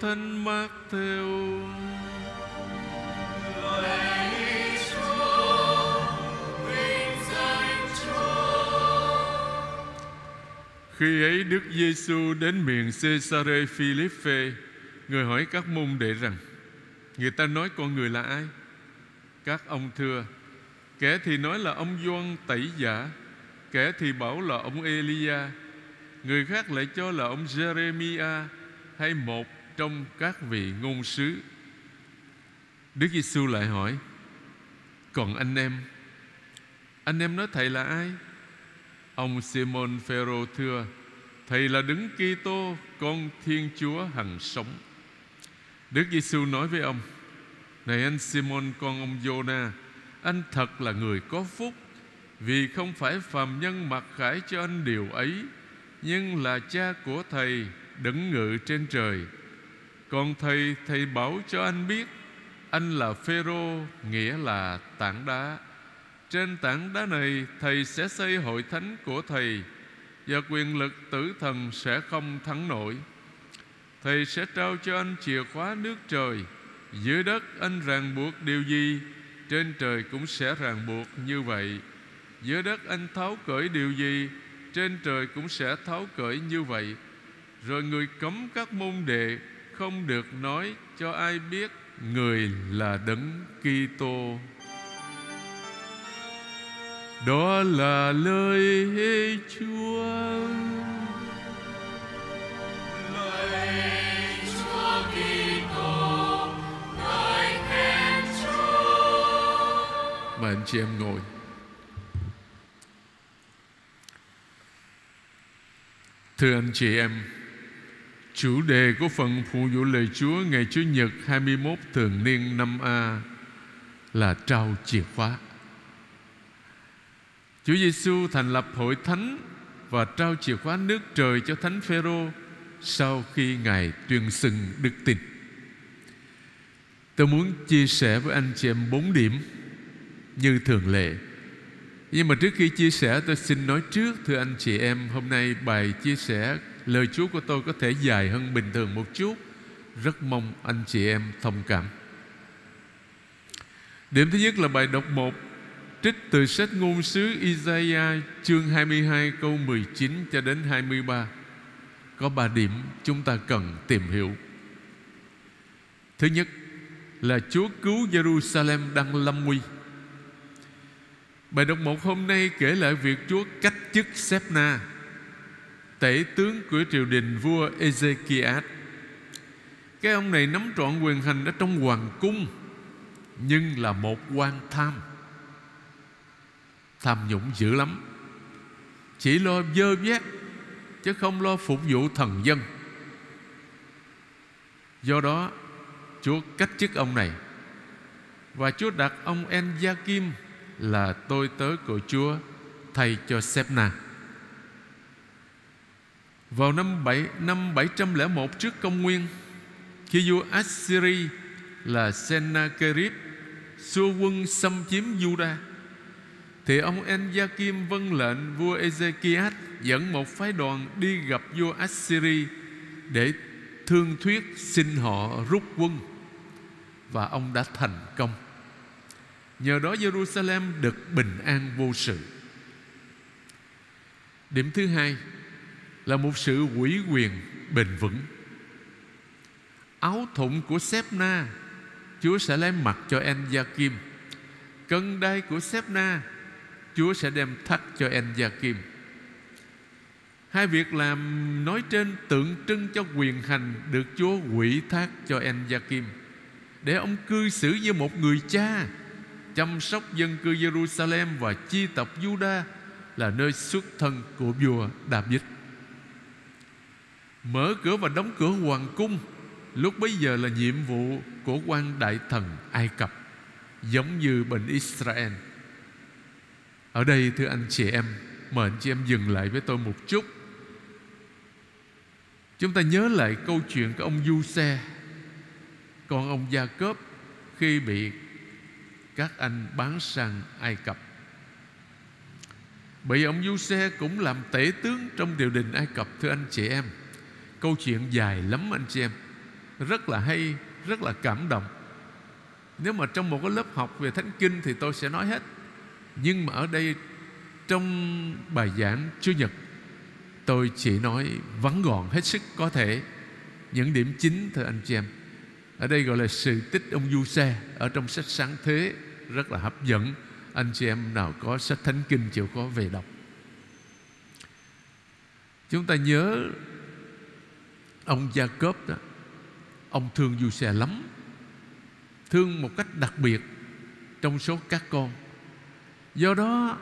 thánh Matthew. Khi ấy Đức Giêsu đến miền Caesarea Philippe, người hỏi các môn đệ rằng: Người ta nói con người là ai? Các ông thưa: Kẻ thì nói là ông Gioan Tẩy Giả, kẻ thì bảo là ông Elia, người khác lại cho là ông Jeremia hay một trong các vị ngôn sứ. Đức Giêsu lại hỏi: Còn anh em, anh em nói thầy là ai? Ông Simon Phêrô thưa: Thầy là đứng Kitô, con Thiên Chúa hằng sống. Đức Giêsu nói với ông: Này anh Simon con ông Jonah anh thật là người có phúc, vì không phải phàm nhân mặc khải cho anh điều ấy, nhưng là cha của thầy đứng ngự trên trời. Còn thầy thầy bảo cho anh biết, anh là Phêrô, nghĩa là tảng đá. Trên tảng đá này Thầy sẽ xây hội thánh của Thầy Và quyền lực tử thần sẽ không thắng nổi. Thầy sẽ trao cho anh chìa khóa nước trời. Dưới đất anh ràng buộc điều gì Trên trời cũng sẽ ràng buộc như vậy. Dưới đất anh tháo cởi điều gì Trên trời cũng sẽ tháo cởi như vậy. Rồi người cấm các môn đệ không được nói cho ai biết Người là đấng Kitô đó là lời Chúa Lời Kitô, khen Chúa. Mời anh chị em ngồi Thưa anh chị em Chủ đề của phần phụ vụ lời Chúa Ngày Chủ nhật 21 thường niên năm A Là trao chìa khóa Chúa Giêsu thành lập hội thánh và trao chìa khóa nước trời cho thánh Phêrô sau khi ngài tuyên xưng đức tin. Tôi muốn chia sẻ với anh chị em bốn điểm như thường lệ. Nhưng mà trước khi chia sẻ, tôi xin nói trước, thưa anh chị em, hôm nay bài chia sẻ lời Chúa của tôi có thể dài hơn bình thường một chút. Rất mong anh chị em thông cảm. Điểm thứ nhất là bài đọc 1 Trích từ sách ngôn sứ Isaiah chương 22 câu 19 cho đến 23 Có ba điểm chúng ta cần tìm hiểu Thứ nhất là Chúa cứu Jerusalem đang lâm nguy Bài đọc một hôm nay kể lại việc Chúa cách chức Sepna Tể tướng của triều đình vua Ezekiel. Cái ông này nắm trọn quyền hành ở trong hoàng cung, Nhưng là một quan tham. Tham nhũng dữ lắm. Chỉ lo dơ vét, chứ không lo phục vụ thần dân. Do đó, chúa cách chức ông này, và chúa đặt ông en gia kim là tôi tớ của chúa thay cho Sepna. Vào năm 7 năm 701 trước công nguyên, khi vua Assyri là Sennacherib xua quân xâm chiếm Judah thì ông Enjakim vâng lệnh vua Ezekiat Dẫn một phái đoàn đi gặp vua Assyri Để thương thuyết xin họ rút quân Và ông đã thành công. Nhờ đó Jerusalem được bình an vô sự. Điểm thứ hai là một sự quỷ quyền bền vững. Áo thụng của Sếp-na Chúa sẽ lấy mặt cho En-gia-kim Cân đai của Sếp-na Chúa sẽ đem thắt cho En Gia Kim Hai việc làm nói trên tượng trưng cho quyền hành Được Chúa quỷ thác cho En Gia Kim Để ông cư xử như một người cha, Chăm sóc dân cư Jerusalem Và chi tập Juda Là nơi xuất thân của vua David. Mở cửa và đóng cửa hoàng cung. Lúc bấy giờ là nhiệm vụ của quan đại thần Ai Cập, Giống như bệnh Israel. Ở đây, thưa anh chị em, Mời anh chị em dừng lại với tôi một chút. Chúng ta nhớ lại câu chuyện của ông Du Xe Con ông Gia Cớp Khi bị các anh bán sang Ai Cập. Bởi ông Du Xe cũng làm tể tướng Trong triều đình Ai Cập, Thưa anh chị em. Câu chuyện dài lắm anh chị em. Rất là hay, rất là cảm động. Nếu mà trong một cái lớp học về thánh kinh thì tôi sẽ nói hết. Nhưng mà ở đây, trong bài giảng chủ nhật, tôi chỉ nói vắn gọn hết sức có thể những điểm chính thưa anh chị em. Ở đây gọi là sự tích ông du xe, ở trong sách sáng thế, rất là hấp dẫn. Anh chị em nào có sách thánh kinh chịu có về đọc. Chúng ta nhớ ông gia cốp đó, ông thương du xe lắm. Thương một cách đặc biệt trong số các con. Do đó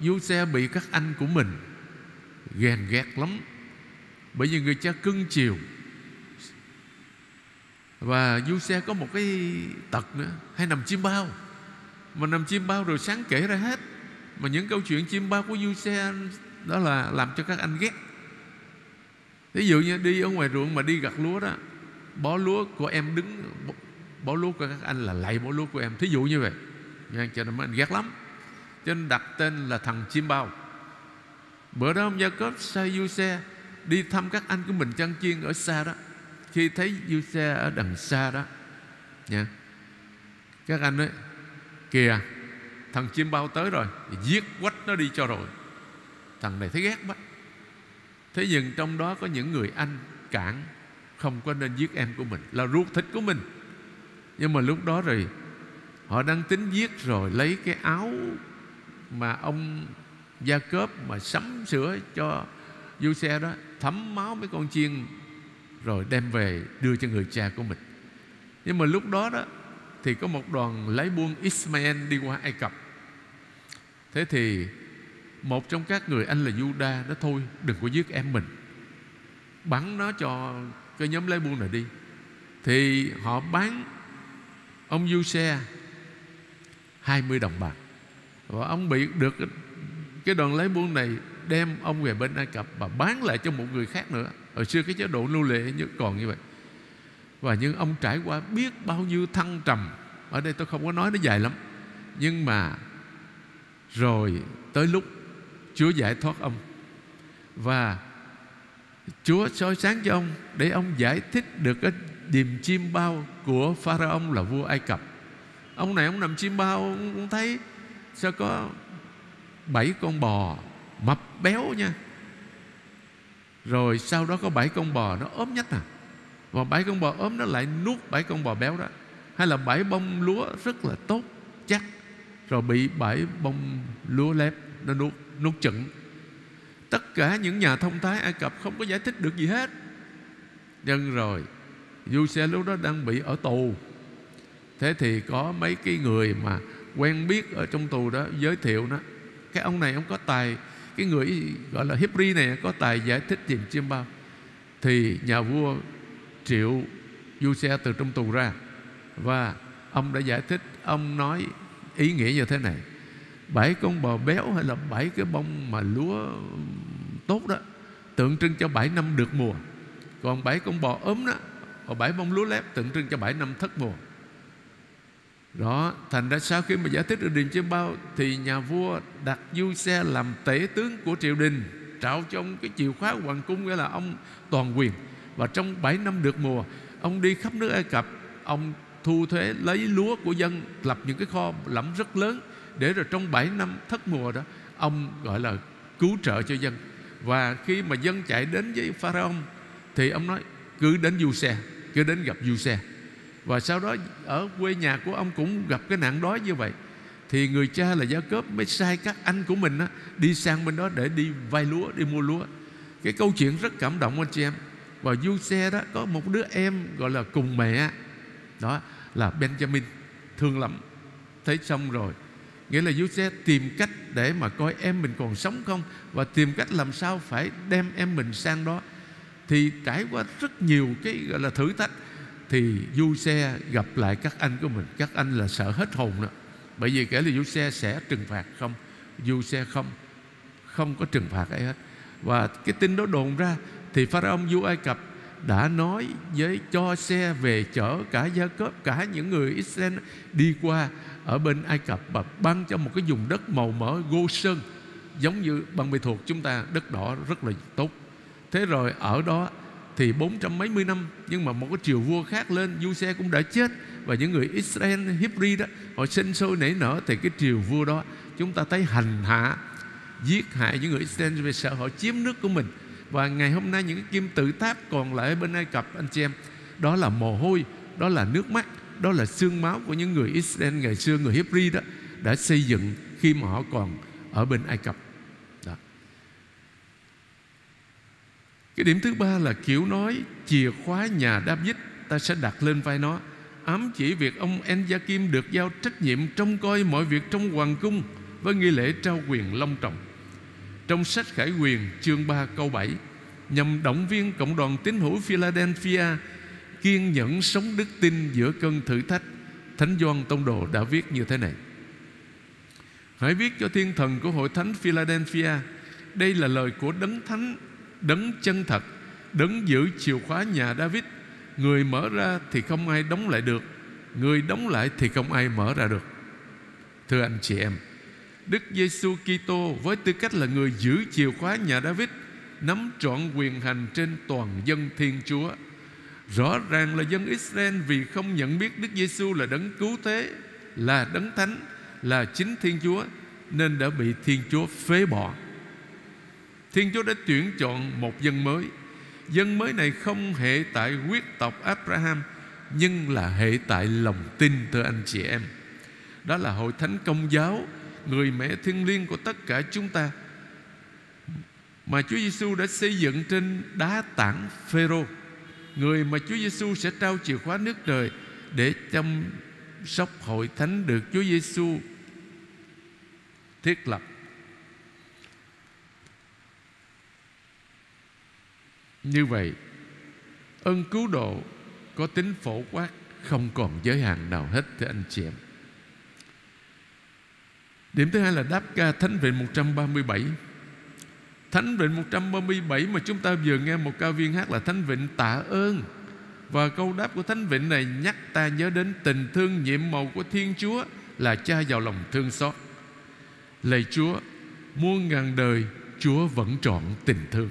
du xe bị các anh của mình ghen ghét lắm. Bởi vì người cha cưng chiều. Và du xe có một cái tật nữa, hay nằm chim bao. Mà nằm chim bao rồi sáng kể ra hết. Mà những câu chuyện chim bao của du xe đó là làm cho các anh ghét ví dụ như đi ở ngoài ruộng mà đi gặt lúa đó bó lúa của em đứng bó lúa của các anh là lạy bó lúa của em. Thí dụ như vậy. Nghe, cho nên mấy anh ghét lắm. Cho nên đặt tên là thằng chim bao. Bữa đó ông gia cốp sai du xe đi thăm các anh của mình chăn chiên ở xa đó. Khi thấy du xe ở đằng xa đó nha. Các anh ấy kìa thằng chim bao tới rồi giết quách nó đi cho rồi. Thằng này thấy ghét quá thế nhưng trong đó có những người anh cản, không có nên giết em của mình, là ruột thịt của mình. Nhưng mà lúc đó rồi, họ đang tính giết rồi lấy cái áo mà ông gia cớp mà sắm sửa cho du xe đó, thấm máu mấy con chiên, rồi đem về đưa cho người cha của mình. Nhưng mà lúc đó đó, thì có một đoàn lái buôn Ismael đi qua Ai Cập. Thế thì một trong các người anh là Juda nó thôi, đừng có giết em mình. Bắn nó cho cái nhóm lái buôn này đi. Thì họ bán ông du xe 20 đồng bạc. Và ông bị được cái đoàn lái buôn này đem ông về bên Ai Cập và bán lại cho một người khác nữa. Hồi xưa cái chế độ nô lệ như còn như vậy. Và nhưng ông trải qua biết bao nhiêu thăng trầm. Ở đây tôi không có nói nó dài lắm. Nhưng mà rồi tới lúc Chúa giải thoát ông và Chúa soi sáng cho ông để ông giải thích được cái điềm chim bao của Pharaon là vua Ai Cập. Ông này ông nằm chim bao, ông thấy sao có bảy con bò mập béo nha. Rồi sau đó có bảy con bò nó ốm nhất à. Và bảy con bò ốm nó lại nuốt bảy con bò béo đó. Hay là bảy bông lúa rất là tốt, chắc rồi bị bảy bông lúa lép nó nuốt nuốt chửng. Tất cả những nhà thông thái ai cập không có giải thích được gì hết. Nhân rồi du xe lúc đó đang bị ở tù. Thế thì có mấy cái người mà quen biết ở trong tù đó giới thiệu nó. Cái ông này ông có tài, cái người gọi là Hebri này có tài giải thích tìm chiêm bao. Thì nhà vua triệu du xe từ trong tù ra và ông đã giải thích, ông nói ý nghĩa như thế này bảy con bò béo hay là bảy cái bông mà lúa tốt đó, tượng trưng cho bảy năm được mùa. Còn bảy con bò ốm đó, và bảy bông lúa lép tượng trưng cho bảy năm thất mùa. Đó thành ra sau khi mà giải thích được điềm chiêm bao thì nhà vua đặt du xe làm tể tướng của triều đình trao cho ông cái chìa khóa hoàng cung nghĩa là ông toàn quyền. Và trong bảy năm được mùa, ông đi khắp nước ai cập, ông thu thuế lấy lúa của dân, lập những cái kho lẫm rất lớn để rồi trong 7 năm thất mùa đó ông gọi là cứu trợ cho dân. Và khi mà dân chạy đến với pharaoh thì ông nói cứ đến du xe cứ đến gặp du xe. Và sau đó ở quê nhà của ông cũng gặp cái nạn đói như vậy. Thì người cha là gia cớp mới sai các anh của mình á, đi sang bên đó để đi vay lúa đi mua lúa. Cái câu chuyện rất cảm động anh chị em. Và du xe đó có một đứa em gọi là cùng mẹ đó là Benjamin thương lắm. Thấy xong rồi nghĩa là Giuse tìm cách để mà coi em mình còn sống không? Và tìm cách làm sao phải đem em mình sang đó. Thì trải qua rất nhiều cái, gọi là, thử thách, thì du xe gặp lại các anh của mình. Các anh là sợ hết hồn đó. Bởi vì kể là du xe sẽ trừng phạt không? Du xe không không có trừng phạt ai hết. Và cái tin đó đồn ra thì pharaoh du ai cập đã nói với cho xe về chở cả gia cớp cả những người Israel đi qua ở bên Ai Cập và ban cho một cái vùng đất màu mỡ gô sơn, giống như bằng bề thuộc chúng ta, đất đỏ rất là tốt. Thế rồi ở đó thì bốn trăm mấy mươi năm, nhưng mà một cái triều vua khác lên du xe cũng đã chết và những người Israel Hebrew đó, họ sinh sôi nảy nở, thì cái triều vua đó chúng ta thấy hành hạ, giết hại những người Israel vì sợ họ chiếm nước của mình và ngày hôm nay những cái kim tự tháp còn lại ở bên Ai Cập, anh chị em, đó là mồ hôi, đó là nước mắt, đó là xương máu của những người Israel ngày xưa, người Hebrew đó, đã xây dựng khi mà họ còn ở bên Ai Cập đó. cái điểm thứ ba là kiểu nói, chìa khóa nhà David, ta sẽ đặt lên vai nó ám chỉ việc ông Enjakim được giao trách nhiệm trông coi mọi việc trong hoàng cung với nghi lễ trao quyền long trọng. Trong sách Khải Quyền chương 3 câu 7 nhằm động viên cộng đoàn tín hữu Philadelphia kiên nhẫn sống đức tin giữa cơn thử thách, Thánh Gioan Tông Đồ đã viết như thế này: Hãy viết cho thiên thần của hội thánh Philadelphia Đây là lời của đấng thánh Đấng chân thật Đấng giữ chìa khóa nhà David. Người mở ra thì không ai đóng lại được Người đóng lại thì không ai mở ra được. Thưa anh chị em Đức Giêsu Kitô với tư cách là người giữ chìa khóa nhà David, Nắm trọn quyền hành trên toàn dân Thiên Chúa. Rõ ràng là dân Israel vì không nhận biết Đức Giêsu là đấng cứu thế, Là đấng thánh, Là chính Thiên Chúa, Nên đã bị Thiên Chúa phế bỏ. Thiên Chúa đã tuyển chọn một dân mới. Dân mới này không hệ tại huyết tộc Abraham, Nhưng là hệ tại lòng tin thưa anh chị em. Đó là hội thánh công giáo Người mẹ thiên liêng của tất cả chúng ta, Mà Chúa Giêsu đã xây dựng trên đá tảng Phêrô. Người mà Chúa Giêsu sẽ trao chìa khóa nước trời Để chăm sóc hội thánh được Chúa Giêsu thiết lập. Như vậy Ơn cứu độ Có tính phổ quát Không còn giới hạn nào hết, thưa anh chị em. Điểm thứ hai là đáp ca Thánh Vịnh 137 Thánh Vịnh 137 mà chúng ta vừa nghe một ca viên hát là Thánh Vịnh tạ ơn. Và câu đáp của Thánh Vịnh này nhắc ta nhớ đến tình thương nhiệm màu của Thiên Chúa Là cha giàu lòng thương xót. Lạy Chúa, Muôn ngàn đời Chúa vẫn trọn tình thương.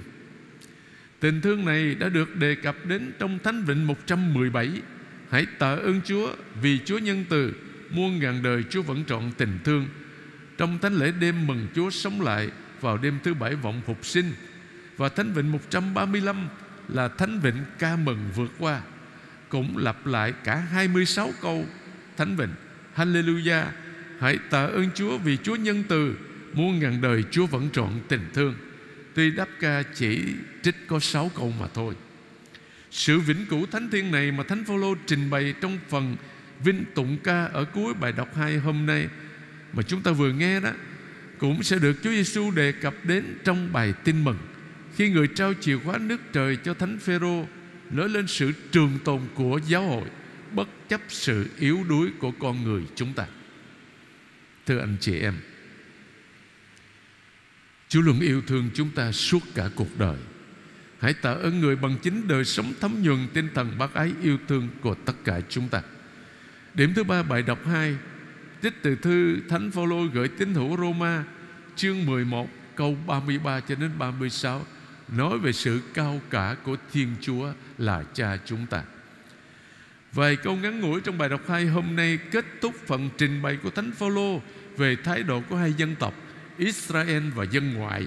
Tình thương này đã được đề cập đến trong Thánh Vịnh 117 Hãy tạ ơn Chúa vì Chúa nhân từ, Muôn ngàn đời Chúa vẫn trọn tình thương. Trong thánh lễ đêm mừng Chúa sống lại Vào đêm thứ bảy vọng phục sinh, Và Thánh Vịnh 135 Là Thánh Vịnh ca mừng vượt qua, Cũng lặp lại cả 26 câu. Thánh Vịnh, Hallelujah, Hãy tạ ơn Chúa vì Chúa nhân từ, Muôn ngàn đời Chúa vẫn trọn tình thương. Tuy đáp ca chỉ trích có sáu câu mà thôi. Sự vĩnh cửu thánh thiên này mà Thánh Phaolô trình bày trong phần Vinh tụng ca ở cuối bài đọc 2 hôm nay mà chúng ta vừa nghe đó, Cũng sẽ được Chúa Giêsu đề cập đến trong bài tin mừng. Khi người trao chìa khóa nước trời cho Thánh Phêrô Nói lên sự trường tồn của giáo hội, Bất chấp sự yếu đuối của con người chúng ta. Thưa anh chị em, Chúa luôn yêu thương chúng ta suốt cả cuộc đời. Hãy tạ ơn người bằng chính đời sống thấm nhuần tinh thần bác ái yêu thương của tất cả chúng ta. Điểm thứ ba bài đọc 2 Trích từ thư, Thánh Phaolô gửi tín hữu Roma, Chương 11 câu 33 cho đến 36 Nói về sự cao cả của Thiên Chúa là cha chúng ta. Vài câu ngắn ngủi trong bài đọc hai hôm nay Kết thúc phần trình bày của Thánh Phaolô Về thái độ của hai dân tộc, Israel và dân ngoại.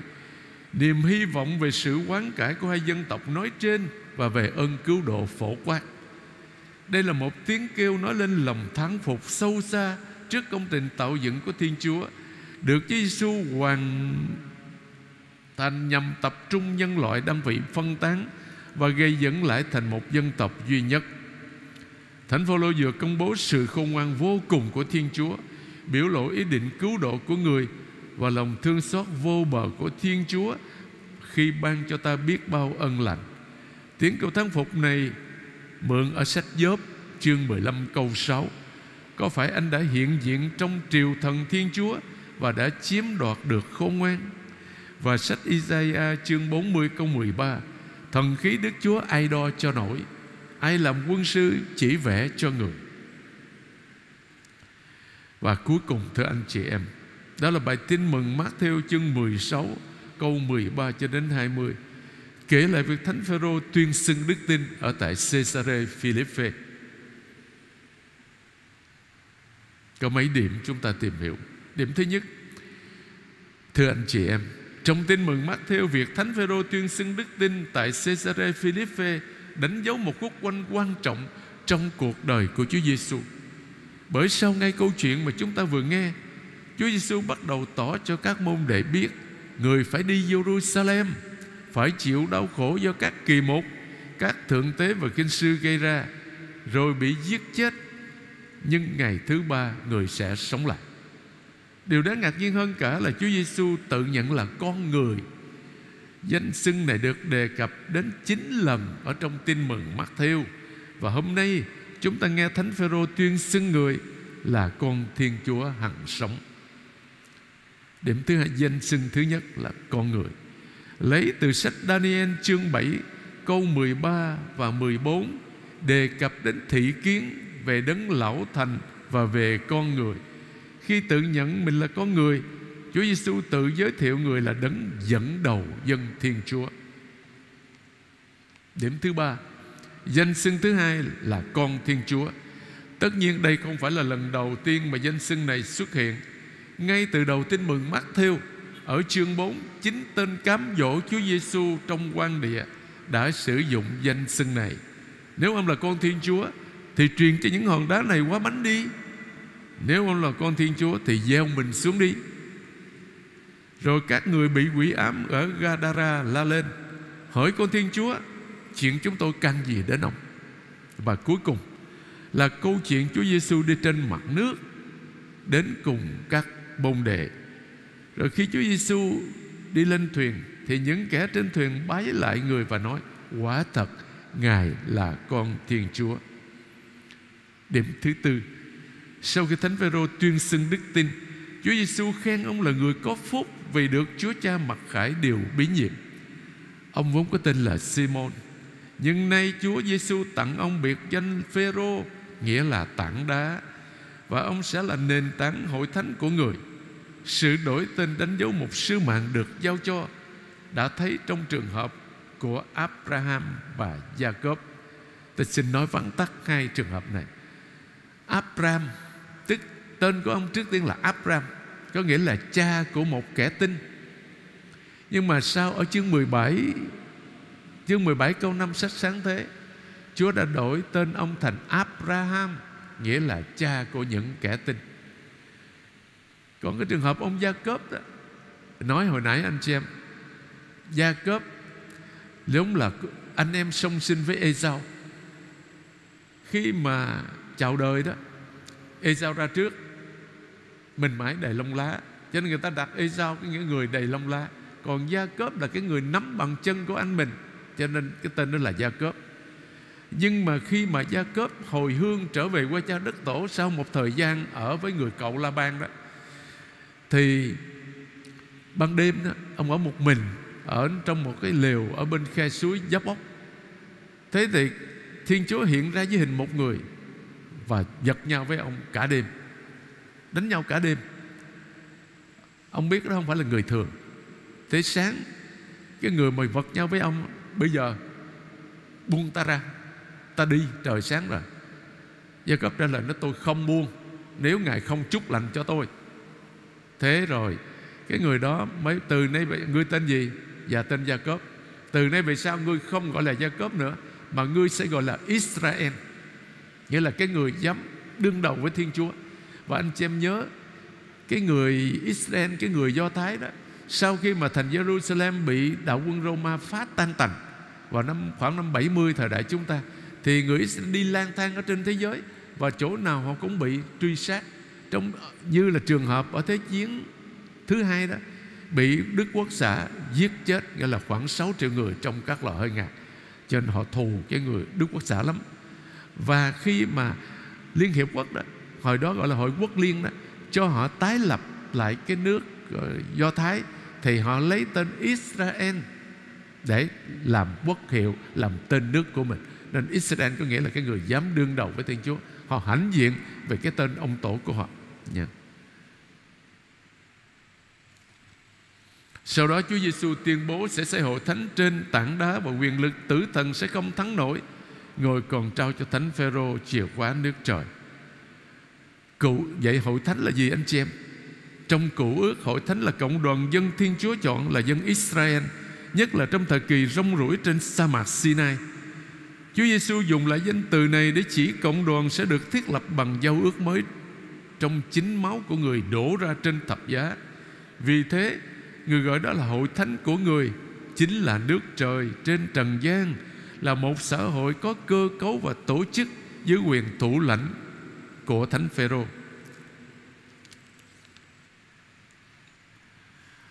Niềm hy vọng về sự quán cải của hai dân tộc nói trên Và về ơn cứu độ phổ quát. Đây là một tiếng kêu nói lên lòng thắng phục sâu xa Trước công trình tạo dựng của Thiên Chúa, Được Chúa Giêsu hoàn thành nhằm tập trung nhân loại đang bị phân tán Và gây dẫn lại thành một dân tộc duy nhất Thánh Phaolô vừa công bố sự khôn ngoan vô cùng của Thiên Chúa, Biểu lộ ý định cứu độ của người và lòng thương xót vô bờ của Thiên Chúa khi ban cho ta biết bao ân lành. Tiếng cầu thắng phục này mượn ở sách Gióp chương 15 câu 6. Có phải anh đã hiện diện trong triều thần Thiên Chúa và đã chiếm đoạt được khôn ngoan? Và sách Isaiah chương 40 câu 13 Thần khí Đức Chúa ai đo cho nổi? Ai làm quân sư chỉ vẽ cho người? Và cuối cùng, thưa anh chị em, đó là bài tin mừng Matthew chương 16 Câu 13 cho đến 20 kể lại việc thánh phêrô tuyên xưng đức tin ở tại Caesarea Philippe có mấy điểm chúng ta tìm hiểu điểm thứ nhất thưa anh chị em trong tin mừng mắt theo việc thánh phêrô tuyên xưng đức tin tại Caesarea Philippe đánh dấu một quốc quanh quan trọng trong cuộc đời của Chúa Giêsu. Bởi sau ngay câu chuyện mà chúng ta vừa nghe, Chúa Giêsu bắt đầu tỏ cho các môn đệ biết người phải đi Jerusalem, phải chịu đau khổ do các kỳ mục, các thượng tế và kinh sư gây ra, rồi bị giết chết. Nhưng ngày thứ ba người sẽ sống lại. Điều đáng ngạc nhiên hơn cả là Chúa Giêsu tự nhận là con người. Danh xưng này được đề cập đến 9 lần ở trong tin mừng Matthew và hôm nay, chúng ta nghe Thánh Phêrô tuyên xưng người là con Thiên Chúa hằng sống. Điểm thứ hai, danh xưng thứ nhất là con người. Lấy từ sách Daniel chương 7 câu 13 và 14 đề cập đến thị kiến về đấng lão thành và về con người. Khi tự nhận mình là con người, Chúa Giêsu tự giới thiệu người là đấng dẫn đầu dân Thiên Chúa. Điểm thứ ba, Danh xưng thứ hai là con Thiên Chúa Tất nhiên đây không phải là lần đầu tiên mà danh xưng này xuất hiện Ngay từ đầu tin mừng mắt thiêu Ở chương 4 Chính tên cám dỗ Chúa Giêsu trong quan địa Đã sử dụng danh xưng này Nếu ông là con Thiên Chúa thì truyền cho những hòn đá này quá bánh đi. Nếu ông là con Thiên Chúa Thì gieo mình xuống đi. Rồi các người bị quỷ ám Ở Gadara la lên, Hỏi con Thiên Chúa, chuyện chúng tôi căn gì đến ông? Và cuối cùng là câu chuyện Chúa Giêsu đi trên mặt nước đến cùng các bông đệ. Rồi khi Chúa Giêsu đi lên thuyền thì những kẻ trên thuyền bái lại người và nói, quả thật, ngài là con Thiên Chúa điểm thứ tư, sau khi Thánh Phêrô tuyên xưng đức tin, Chúa Giêsu khen ông là người có phúc vì được Chúa Cha mặc khải điều bí nhiệm ông vốn có tên là Simon, nhưng nay Chúa Giêsu tặng ông biệt danh Phêrô, nghĩa là tảng đá, và ông sẽ là nền tảng hội thánh của người. Sự đổi tên đánh dấu một sứ mạng được giao cho, đã thấy trong trường hợp của Abraham và Jacob. Tôi xin nói vắn tắt hai trường hợp này. Abram. Tức, tên của ông trước tiên là Abram, có nghĩa là cha của một kẻ tin. Nhưng mà sao ở chương 17 Chương 17 câu 5 sách sáng thế, Chúa đã đổi tên ông thành Abraham, Nghĩa là cha của những kẻ tin. Còn cái trường hợp ông Gia Cốp đó, Nói hồi nãy anh chị em Gia Cốp Giống là anh em song sinh với Esau. Khi mà chào đời đó. Esau ra trước. Mình mãi đầy lông lá. Cho nên người ta đặt Esau cái nghĩa người đầy lông lá. Còn Gia Cớp là cái người nắm bằng chân của anh mình. Cho nên cái tên đó là Gia Cớp nhưng mà khi mà Gia Cớp hồi hương trở về qua cha đất tổ sau một thời gian ở với người cậu La Ban đó, thì ban đêm đó, ông ở một mình, ở trong một cái lều ở bên khe suối giáp ốc thế thì Thiên Chúa hiện ra với hình một người và giật nhau với ông cả đêm, đánh nhau cả đêm. Ông biết đó không phải là người thường. Thế sáng, cái người mà vật nhau với ông, Bây giờ buông ta ra, Ta đi, trời sáng rồi. Gia cấp trả lời nó tôi không buông, Nếu Ngài không chúc lành cho tôi. Thế rồi, Cái người đó mới, từ nay Ngươi tên gì? Dạ tên Gia Cốp Từ nay về sau, ngươi không gọi là Gia Cốp nữa, Mà ngươi sẽ gọi là Israel. Nghĩa là cái người dám đương đầu với Thiên Chúa. Và anh chị em nhớ, Cái người Israel, Cái người Do Thái đó, Sau khi mà thành Jerusalem Bị đạo quân Roma phá tan tành vào năm, khoảng năm 70 thời đại chúng ta, thì người Israel đi lang thang ở trên thế giới và chỗ nào họ cũng bị truy sát. Trong, như là trường hợp ở thế chiến thứ hai đó, bị Đức Quốc xã giết chết, nghĩa là khoảng 6 triệu người trong các lò hơi ngạt. Cho nên họ thù cái người Đức Quốc xã lắm và khi mà Liên Hiệp Quốc đó, hồi đó gọi là hội quốc liên đó, cho họ tái lập lại cái nước Do Thái, thì họ lấy tên Israel để làm quốc hiệu, làm tên nước của mình nên Israel có nghĩa là cái người dám đương đầu với Thiên Chúa họ hãnh diện về cái tên ông tổ của họ nha. Sau đó Chúa Giêsu tuyên bố sẽ xây hội thánh trên tảng đá và quyền lực tử thần sẽ không thắng nổi. Ngồi còn trao cho Thánh Phêrô chìa khóa nước trời. Cụ vậy hội thánh là gì anh chị em? Trong cụ ước hội thánh là cộng đoàn dân Thiên Chúa chọn là dân Israel Nhất là trong thời kỳ rong ruổi trên sa mạc Sinai Chúa Giêsu dùng lại danh từ này để chỉ cộng đoàn sẽ được thiết lập bằng giao ước mới trong chính máu của người đổ ra trên thập giá. Vì thế, người gọi đó là hội thánh của người, chính là nước trời trên trần gian, là một xã hội có cơ cấu và tổ chức dưới quyền thủ lãnh của thánh Phêrô.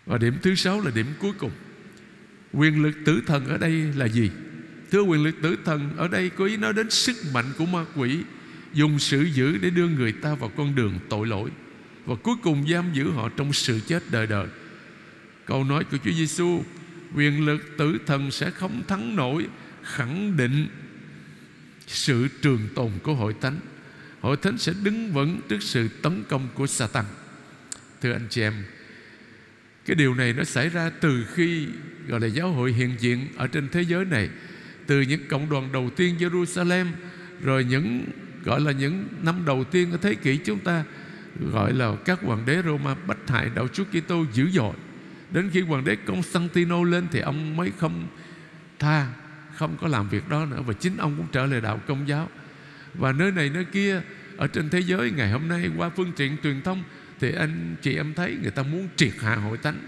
Và điểm thứ sáu là điểm cuối cùng. Quyền lực tử thần ở đây là gì? Thưa quyền lực tử thần, ở đây có ý nói đến sức mạnh của ma quỷ, Dùng sự dữ để đưa người ta vào con đường tội lỗi, Và cuối cùng giam giữ họ trong sự chết đời đời Câu nói của Chúa Giêsu Quyền lực tử thần sẽ không thắng nổi Khẳng định sự trường tồn của hội thánh. Hội thánh sẽ đứng vững trước sự tấn công của Satan. Thưa anh chị em, Cái điều này nó xảy ra từ khi Gọi là giáo hội hiện diện Ở trên thế giới này, từ những cộng đoàn đầu tiên Jerusalem, rồi những gọi là những năm đầu tiên ở thế kỷ chúng ta, gọi là các hoàng đế Roma bách hại đạo Chúa Kitô dữ dội. Đến khi hoàng đế Constantino lên thì ông mới không tha không có làm việc đó nữa. Và chính ông cũng trở lại đạo công giáo. Và nơi này, nơi kia, ở trên thế giới, ngày hôm nay qua phương tiện truyền thông, thì anh chị em thấy người ta muốn triệt hạ hội thánh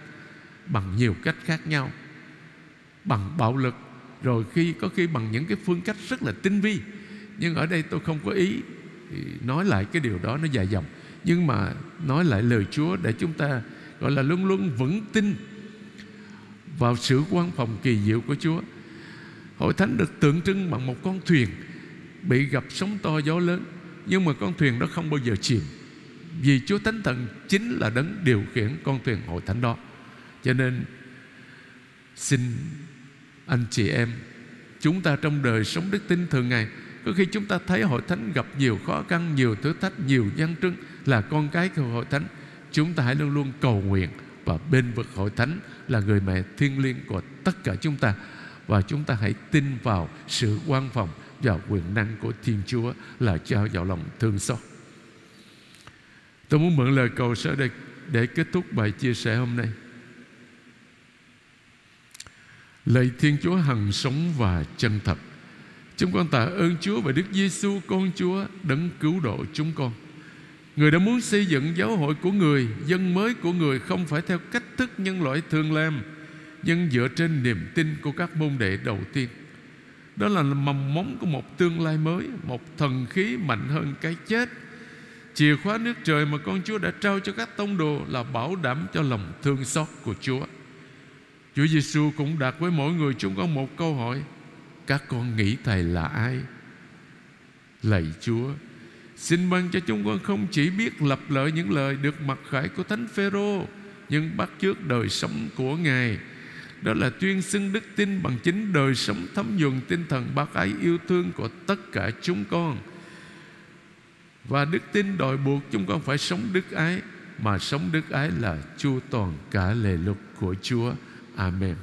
bằng nhiều cách khác nhau. Bằng bạo lực, rồi khi, có khi bằng những cái phương cách rất là tinh vi. Nhưng ở đây tôi không có ý nói lại cái điều đó nó dài dòng. Nhưng mà nói lại lời Chúa để chúng ta, gọi là, luôn luôn vững tin vào sự quan phòng kỳ diệu của Chúa. Hội thánh được tượng trưng bằng một con thuyền bị gặp sóng to gió lớn, nhưng mà con thuyền đó không bao giờ chìm. Vì Chúa Thánh Thần chính là đấng điều khiển con thuyền hội thánh đó. Cho nên, xin anh chị em, chúng ta trong đời sống đức tin thường ngày, có khi chúng ta thấy hội thánh gặp nhiều khó khăn, nhiều thử thách, nhiều gian trưng là con cái của hội thánh, chúng ta hãy luôn luôn cầu nguyện. Và bên vực hội thánh là người mẹ thiên liêng của tất cả chúng ta và chúng ta hãy tin vào sự quan phòng và quyền năng của Thiên Chúa là trao vào lòng thương xót. Tôi muốn mượn lời cầu sở để, để kết thúc bài chia sẻ hôm nay. Lạy Thiên Chúa hằng sống và chân thật Chúng con tạ ơn Chúa và Đức Giêsu con Chúa đấng cứu độ chúng con Người đã muốn xây dựng giáo hội của người Dân mới của người không phải theo cách thức nhân loại thường làm nhưng dựa trên niềm tin của các môn đệ đầu tiên, Đó là mầm móng của một tương lai mới, Một thần khí mạnh hơn cái chết. Chìa khóa nước trời mà con Chúa đã trao cho các tông đồ Là bảo đảm cho lòng thương xót của Chúa. Chúa Giêsu cũng đặt với mỗi người chúng con một câu hỏi, Các con nghĩ Thầy là ai? Lạy Chúa, Xin ban cho chúng con không chỉ biết lập lợi những lời được mặc khải của Thánh Phêrô, Nhưng bắt chước đời sống của Ngài. Đó là tuyên xưng đức tin bằng chính đời sống thấm nhuần tinh thần bác ái yêu thương của tất cả chúng con. Và đức tin đòi buộc chúng con phải sống đức ái, Mà sống đức ái là chu toàn cả lề luật của Chúa. Amen.